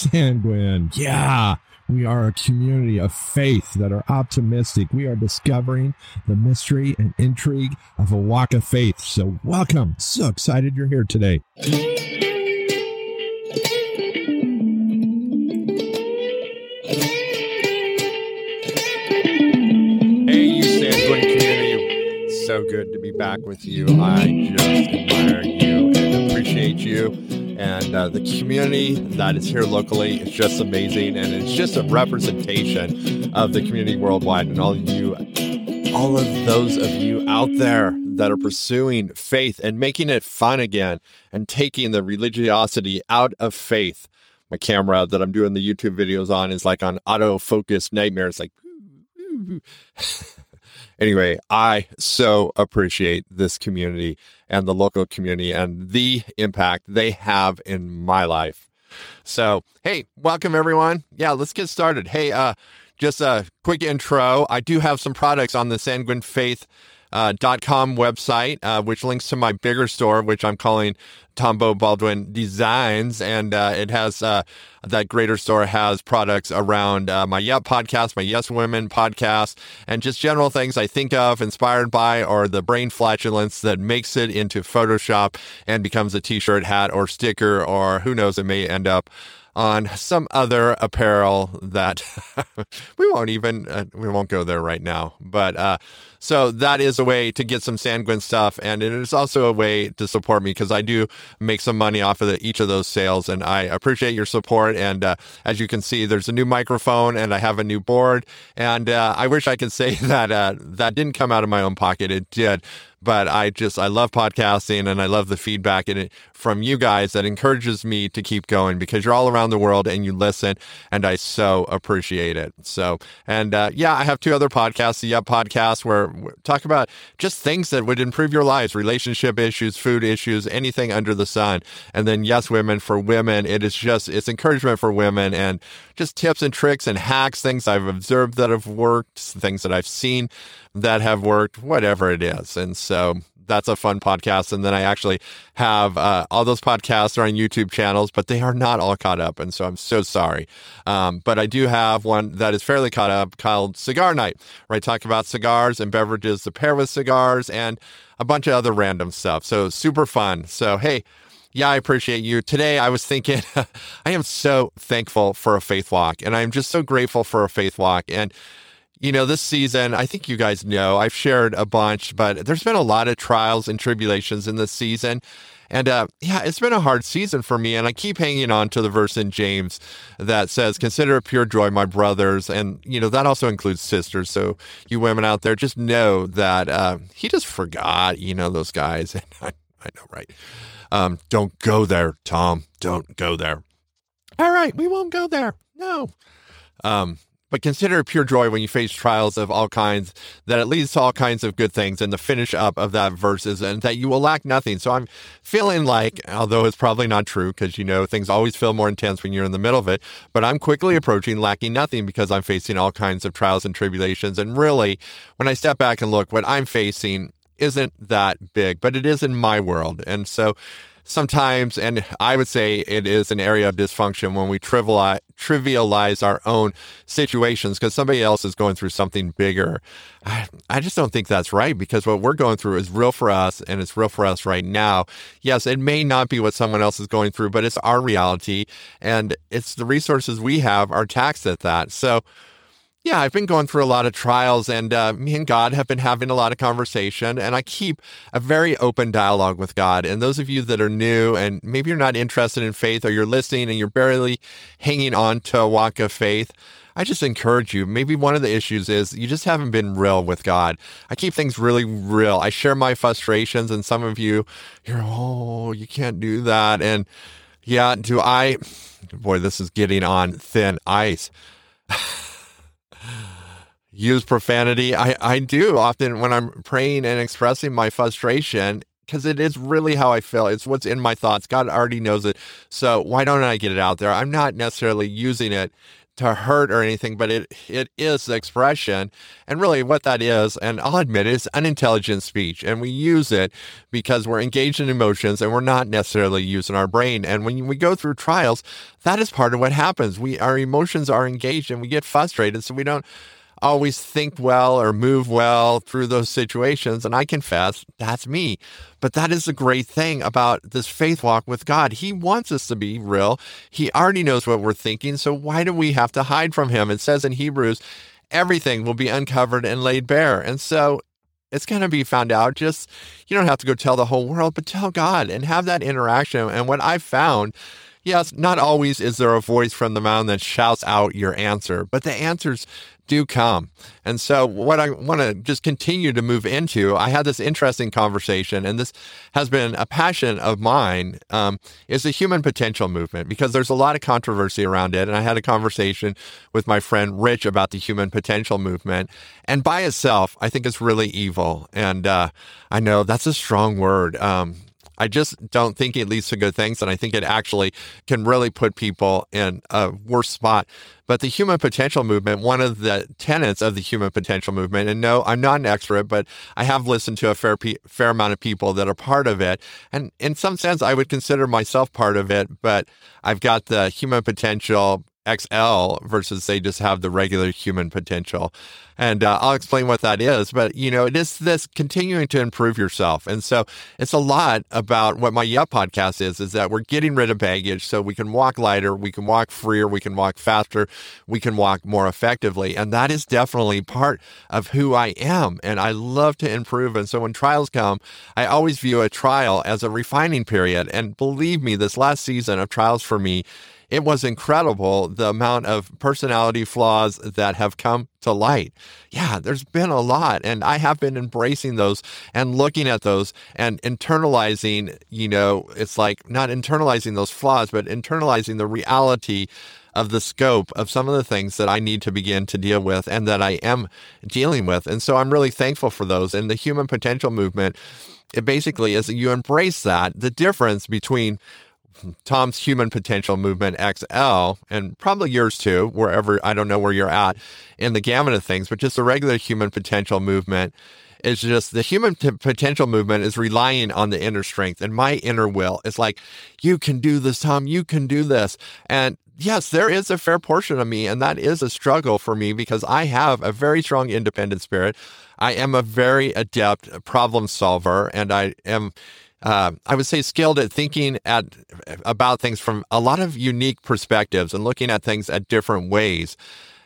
Sanguine. Yeah. We are a community of faith that are optimistic. We are discovering the mystery and intrigue of a walk of faith. So, welcome. So excited you're here today. Hey, you Sanguine community. So good to be back with you. I just admire you and appreciate you. And uh, the community that is here locally is just amazing. And it's just a representation of the community worldwide and all of you, all of those of you out there that are pursuing faith and making it fun again and taking the religiosity out of faith. My camera that I'm doing the YouTube videos on is like on autofocus nightmare. It's like, anyway, I so appreciate this community and the local community and the impact they have in my life. So, hey, welcome everyone. Yeah, let's get started. Hey, uh, just a quick intro. I do have some products on the Sanguine Faith uh, .com website, uh, which links to my bigger store, which I'm calling Tombo Baldwin Designs, and uh, it has uh, that greater store has products around uh, my Yep podcast, my Yes Women podcast, and just general things I think of, inspired by, or the brain flatulence that makes it into Photoshop and becomes a T-shirt, hat, or sticker, or who knows, it may end up on some other apparel that we won't even uh, we won't go there right now. But uh so that is a way to get some sanguine stuff and it is also a way to support me because i do make some money off of the, each of those sales and i appreciate your support and uh, as you can see there's a new microphone and i have a new board and uh, i wish i could say that uh, that didn't come out of my own pocket. It did but I just I love podcasting and I love the feedback in it from you guys that encourages me to keep going because you're all around the world and you listen and I so appreciate it. So and uh, yeah, I have two other podcasts, the Yep podcast where we talk about just things that would improve your lives, relationship issues, food issues, anything under the sun. And then Yes Women for women, it is just it's encouragement for women and just tips and tricks and hacks, things I've observed that have worked, things that I've seen that have worked, whatever it is. And that's a fun podcast. And then I actually have uh, all those podcasts are on YouTube channels, but they are not all caught up. And so I'm so sorry. Um, but I do have one that is fairly caught up called Cigar Night, where I talk about cigars and beverages to pair with cigars and a bunch of other random stuff. So super fun. So, hey, yeah, I appreciate you. Today, I was thinking, I am so thankful for a faith walk, and I'm just so grateful for a faith walk. And you know, this season, I think you guys know, I've shared a bunch, but there's been a lot of trials and tribulations in this season. And uh, yeah, it's been a hard season for me. And I keep hanging on to the verse in James that says, Consider it pure joy, my brothers. And, you know, that also includes sisters. So you women out there, just know that uh, he just forgot, you know, those guys. And I, I know, right? Um, don't go there, Tom. Don't go there. All right, we won't go there. No. Um, but consider pure joy when you face trials of all kinds, that it leads to all kinds of good things. And the finish up of that verse is and that you will lack nothing. So I'm feeling like, although it's probably not true, because you know things always feel more intense when you're in the middle of it, but I'm quickly approaching lacking nothing because I'm facing all kinds of trials and tribulations. And really, when I step back and look, what I'm facing isn't that big, but it is in my world. And so sometimes, and I would say it is an area of dysfunction when we trivialize, our own situations because somebody else is going through something bigger. I, I just don't think that's right because what we're going through is real for us and it's real for us right now. Yes, it may not be what someone else is going through, but it's our reality and it's the resources we have are taxed at that. So, yeah, I've been going through a lot of trials, and uh, me and God have been having a lot of conversation, and I keep a very open dialogue with God. And those of you that are new and maybe you're not interested in faith, or you're listening and you're barely hanging on to a walk of faith, I just encourage you. Maybe one of the issues is you just haven't been real with God. I keep things really real. I share my frustrations, and some of you, you're, oh, you can't do that. And yeah, do I, boy, this is getting on thin ice. use profanity. I, I do often when I'm praying and expressing my frustration because it is really how I feel. It's what's in my thoughts. God already knows it. So why don't I get it out there? I'm not necessarily using it to hurt or anything, but it it is the expression. And really what that is, and I'll admit it, is unintelligent speech. And we use it because we're engaged in emotions and we're not necessarily using our brain. And when we go through trials, that is part of what happens. We our emotions are engaged and we get frustrated, so we don't always think well or move well through those situations. And I confess that's me. But that is the great thing about this faith walk with God. He wants us to be real. He already knows what we're thinking. So why do we have to hide from Him? It says in Hebrews, everything will be uncovered and laid bare. And so it's going to be found out. Just, you don't have to go tell the whole world, but tell God and have that interaction. And what I've found Yes, not always is there a voice from the mountain that shouts out your answer, but the answers do come. And so, what I want to just continue to move into, I had this interesting conversation, and this has been a passion of mine, um, is the human potential movement because there's a lot of controversy around it. And I had a conversation with my friend Rich about the human potential movement. And by itself, I think it's really evil. And uh, I know that's a strong word. Um, I just don't think it leads to good things. And I think it actually can really put people in a worse spot. But the human potential movement, one of the tenets of the human potential movement, and no, I'm not an expert, but I have listened to a fair, fair amount of people that are part of it. And in some sense, I would consider myself part of it, but I've got the human potential XL versus they just have the regular human potential. And uh, I'll explain what that is. But, you know, it is this continuing to improve yourself. And so it's a lot about what my Yup podcast is, is that we're getting rid of baggage so we can walk lighter, we can walk freer, we can walk faster, we can walk more effectively. And that is definitely part of who I am. And I love to improve. And so when trials come, I always view a trial as a refining period. And believe me, this last season of trials for me, it was incredible the amount of personality flaws that have come to light. Yeah, there's been a lot. And I have been embracing those and looking at those and internalizing, you know, it's like not internalizing those flaws, but internalizing the reality of the scope of some of the things that I need to begin to deal with and that I am dealing with. And so I'm really thankful for those. And the human potential movement, it basically is you embrace that, the difference between Tom's Human Potential Movement XL, and probably yours too, wherever, I don't know where you're at in the gamut of things, but just the regular Human Potential Movement is just the human t- potential movement is relying on the inner strength and my inner will. It's like, you can do this, Tom, you can do this. And yes, there is a fair portion of me, and that is a struggle for me because I have a very strong independent spirit. I am a very adept problem solver, and I am uh, I would say skilled at thinking at about things from a lot of unique perspectives and looking at things at different ways.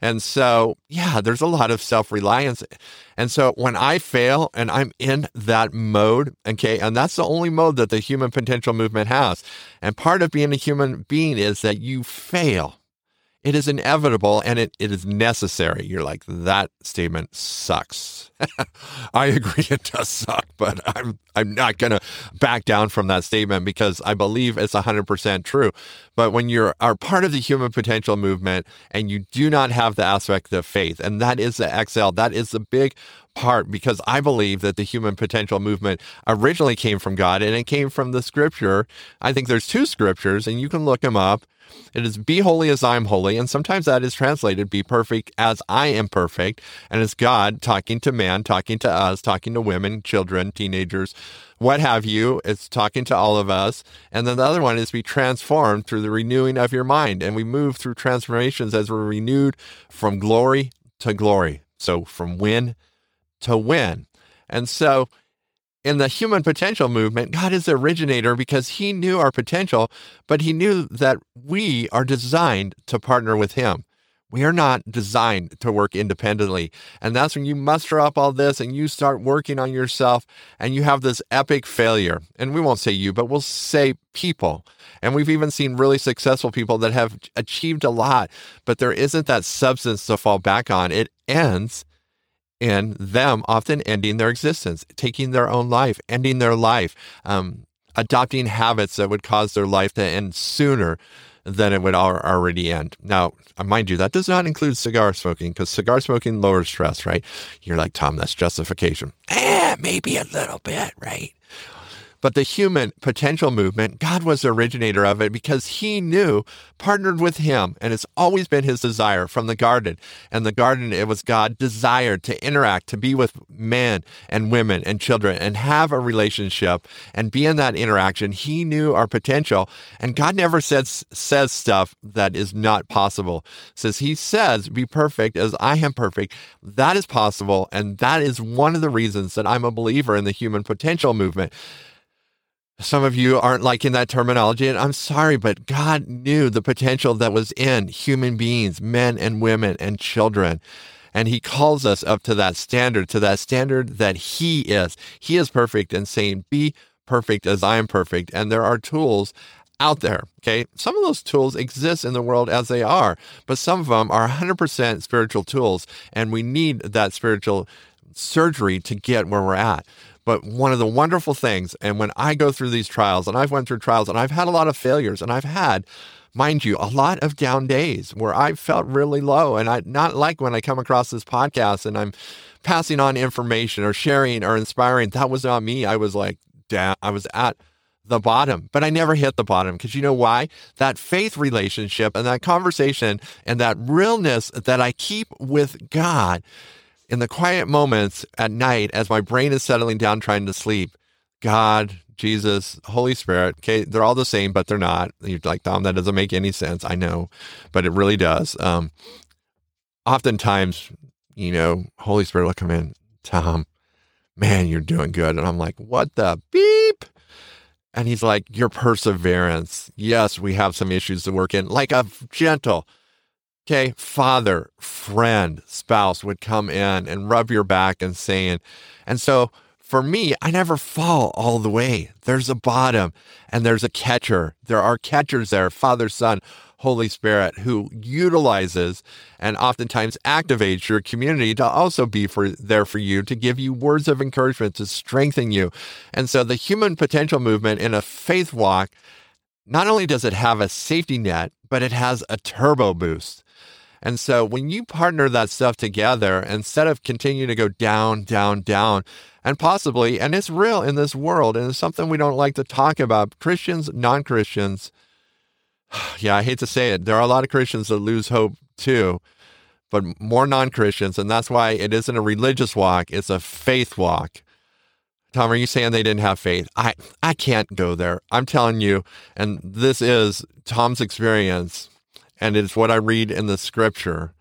And so, yeah, there's a lot of self reliance. And so when I fail and I'm in that mode, okay, and that's the only mode that the human potential movement has. And part of being a human being is that you fail. It is inevitable and it, it is necessary. You're like, that statement sucks. I agree it does suck, but I'm I'm not gonna back down from that statement because I believe it's hundred percent true. But when you're are part of the human potential movement and you do not have the aspect of faith, and that is the XL, that is the big part because I believe that the human potential movement originally came from God and it came from the scripture. I think there's two scriptures and you can look them up. It is be holy as I'm holy. And sometimes that is translated be perfect as I am perfect. And it's God talking to man, talking to us, talking to women, children, teenagers, what have you. It's talking to all of us. And then the other one is be transformed through the renewing of your mind. And we move through transformations as we're renewed from glory to glory. So from win to win. And so in the human potential movement, God is the originator because he knew our potential, but he knew that we are designed to partner with him. We are not designed to work independently. And that's when you muster up all this and you start working on yourself and you have this epic failure. And we won't say you, but we'll say people. And we've even seen really successful people that have achieved a lot, but there isn't that substance to fall back on. It ends in them often ending their existence, taking their own life, ending their life, um, adopting habits that would cause their life to end sooner than it would already end. Now, uh, mind you, that does not include cigar smoking because cigar smoking lowers stress, right? You're like, Tom, that's justification. Eh, maybe a little bit, right? But the human potential movement, God was the originator of it because he knew, partnered with him, and it's always been his desire from the garden. And the garden, it was God desired to interact, to be with men and women and children and have a relationship and be in that interaction. He knew our potential. And God never says, says stuff that is not possible. Says he says, be perfect as I am perfect. That is possible. And that is one of the reasons that I'm a believer in the human potential movement some of you aren't liking that terminology, and I'm sorry, but God knew the potential that was in human beings, men and women and children. And he calls us up to that standard, to that standard that he is. He is perfect and saying, Be perfect as I am perfect. And there are tools out there. Okay. Some of those tools exist in the world as they are, but some of them are 100% spiritual tools. And we need that spiritual surgery to get where we're at. But one of the wonderful things, and when I go through these trials, and I've went through trials, and I've had a lot of failures, and I've had, mind you, a lot of down days where I felt really low, and I not like when I come across this podcast and I'm passing on information or sharing or inspiring. That was not me. I was like down. I was at the bottom, but I never hit the bottom because you know why? That faith relationship and that conversation and that realness that I keep with God in the quiet moments at night as my brain is settling down trying to sleep, God, Jesus, Holy Spirit, okay, they're all the same, but they're not. You're like, Tom, that doesn't make any sense. I know, but it really does. Um, oftentimes, you know, Holy Spirit will come in, Tom, man, you're doing good. And I'm like, what the beep? And he's like, your perseverance. Yes, we have some issues to work in, like a gentle, okay, father, friend, spouse would come in and rub your back and saying, and so for me, I never fall all the way. There's a bottom and there's a catcher. There are catchers there, Father, Son, Holy Spirit, who utilizes and oftentimes activates your community to also be for there for you, to give you words of encouragement, to strengthen you. And so the human potential movement in a faith walk, not only does it have a safety net, but it has a turbo boost. And so when you partner that stuff together, instead of continuing to go down, down, down, and possibly, and it's real in this world, and it's something we don't like to talk about, Christians, non Christians, yeah, I hate to say it, there are a lot of Christians that lose hope too, but more non Christians. And that's why it isn't a religious walk, it's a faith walk. Tom, are you saying they didn't have faith? I, I can't go there. I'm telling you, and this is Tom's experience and it's what I read in the scripture.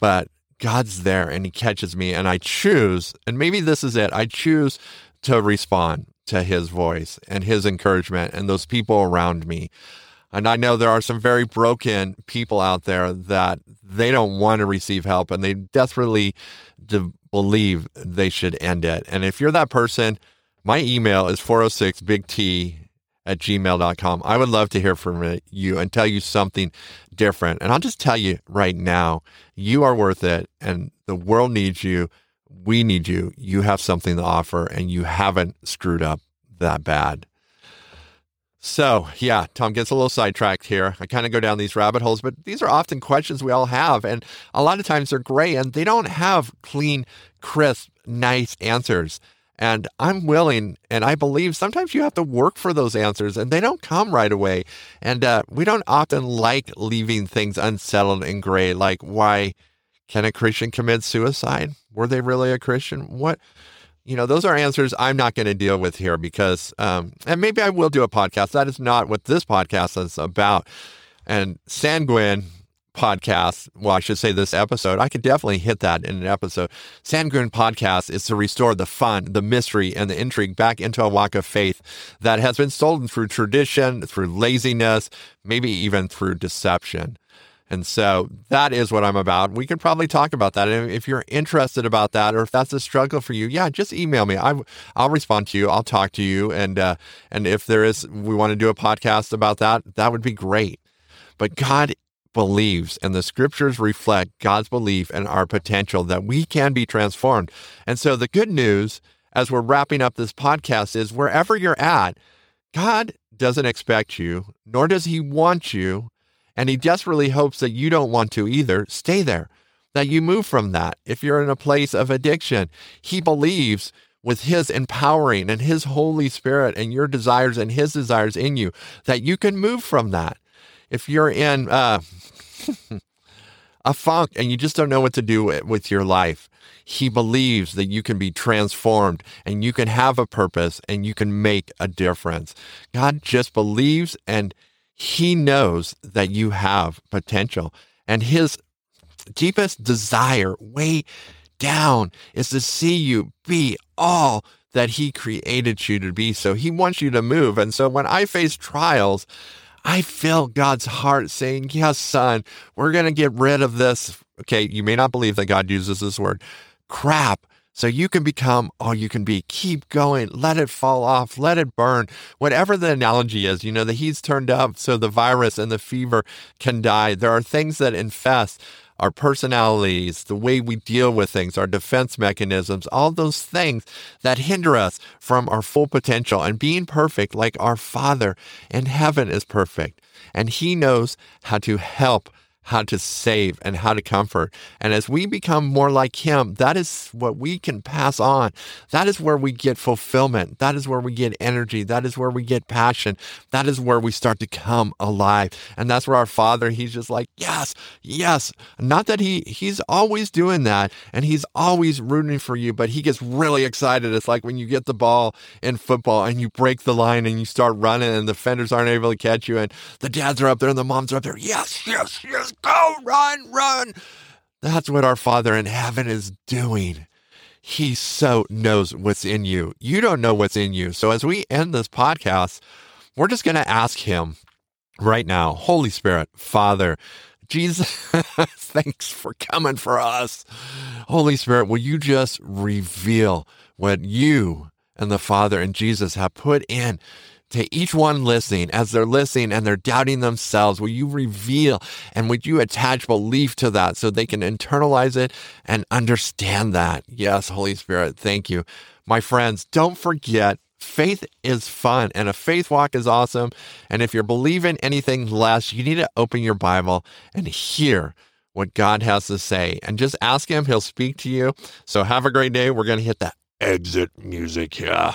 But God's there and He catches me, and I choose, and maybe this is it, I choose to respond to His voice and His encouragement and those people around me. And I know there are some very broken people out there that they don't want to receive help and they desperately believe they should end it. And if you're that person, my email is 406 big T at gmail.com. I would love to hear from uh, you and tell you something different. And I'll just tell you right now, you are worth it and the world needs you. We need you. You have something to offer and you haven't screwed up that bad. So, yeah, Tom gets a little sidetracked here. I kind of go down these rabbit holes, but these are often questions we all have. And a lot of times they're gray and they don't have clean, crisp, nice answers. And I'm willing and I believe sometimes you have to work for those answers and they don't come right away. And uh, we don't often like leaving things unsettled and gray, like why can a Christian commit suicide? Were they really a Christian? What? You know, those are answers I'm not going to deal with here because, um, and maybe I will do a podcast. That is not what this podcast is about. And Sanguine, podcast, well, I should say this episode, I could definitely hit that in an episode. Sanguine podcast is to restore the fun, the mystery, and the intrigue back into a walk of faith that has been stolen through tradition, through laziness, maybe even through deception. And so that is what I'm about. We could probably talk about that. And if you're interested about that, or if that's a struggle for you, yeah, just email me. I, will respond to you. I'll talk to you. And, uh, and if there is, we want to do a podcast about that, that would be great. But God believes, and the scriptures reflect God's belief in our potential that we can be transformed. And so the good news as we're wrapping up this podcast is wherever you're at, God doesn't expect you, nor does he want you. And he desperately hopes that you don't want to either. Stay there, that you move from that. If you're in a place of addiction, he believes with his empowering and his Holy Spirit and your desires and his desires in you that you can move from that. If you're in uh, a funk and you just don't know what to do with your life, he believes that you can be transformed and you can have a purpose and you can make a difference. God just believes and he knows that you have potential. And his deepest desire, way down, is to see you be all that he created you to be. So he wants you to move. And so when I face trials, I feel God's heart saying, Yes, son, we're going to get rid of this. Okay, you may not believe that God uses this word crap. So you can become all you can be. Keep going. Let it fall off. Let it burn. Whatever the analogy is, you know, the heat's turned up so the virus and the fever can die. There are things that infest our personalities, the way we deal with things, our defense mechanisms, all those things that hinder us from our full potential and being perfect like our Father in heaven is perfect. And He knows how to help how to save and how to comfort. And as we become more like Him, that is what we can pass on. That is where we get fulfillment. That is where we get energy. That is where we get passion. That is where we start to come alive. And that's where our Father, He's just like, yes, yes. Not that He He's always doing that and He's always rooting for you, but He gets really excited. It's like when you get the ball in football and you break the line and you start running and the defenders aren't able to catch you and the dads are up there and the moms are up there. Yes, yes, yes go, run, run. That's what our Father in heaven is doing. He so knows what's in you. You don't know what's in you. So as we end this podcast, we're just going to ask Him right now, Holy Spirit, Father, Jesus, thanks for coming for us. Holy Spirit, will you just reveal what you and the Father and Jesus have put in to each one listening, as they're listening and they're doubting themselves, will you reveal and would you attach belief to that so they can internalize it and understand that? Yes, Holy Spirit, thank you. My friends, don't forget faith is fun and a faith walk is awesome. And if you're believing anything less, you need to open your Bible and hear what God has to say and just ask Him. He'll speak to you. So have a great day. We're going to hit the exit music here.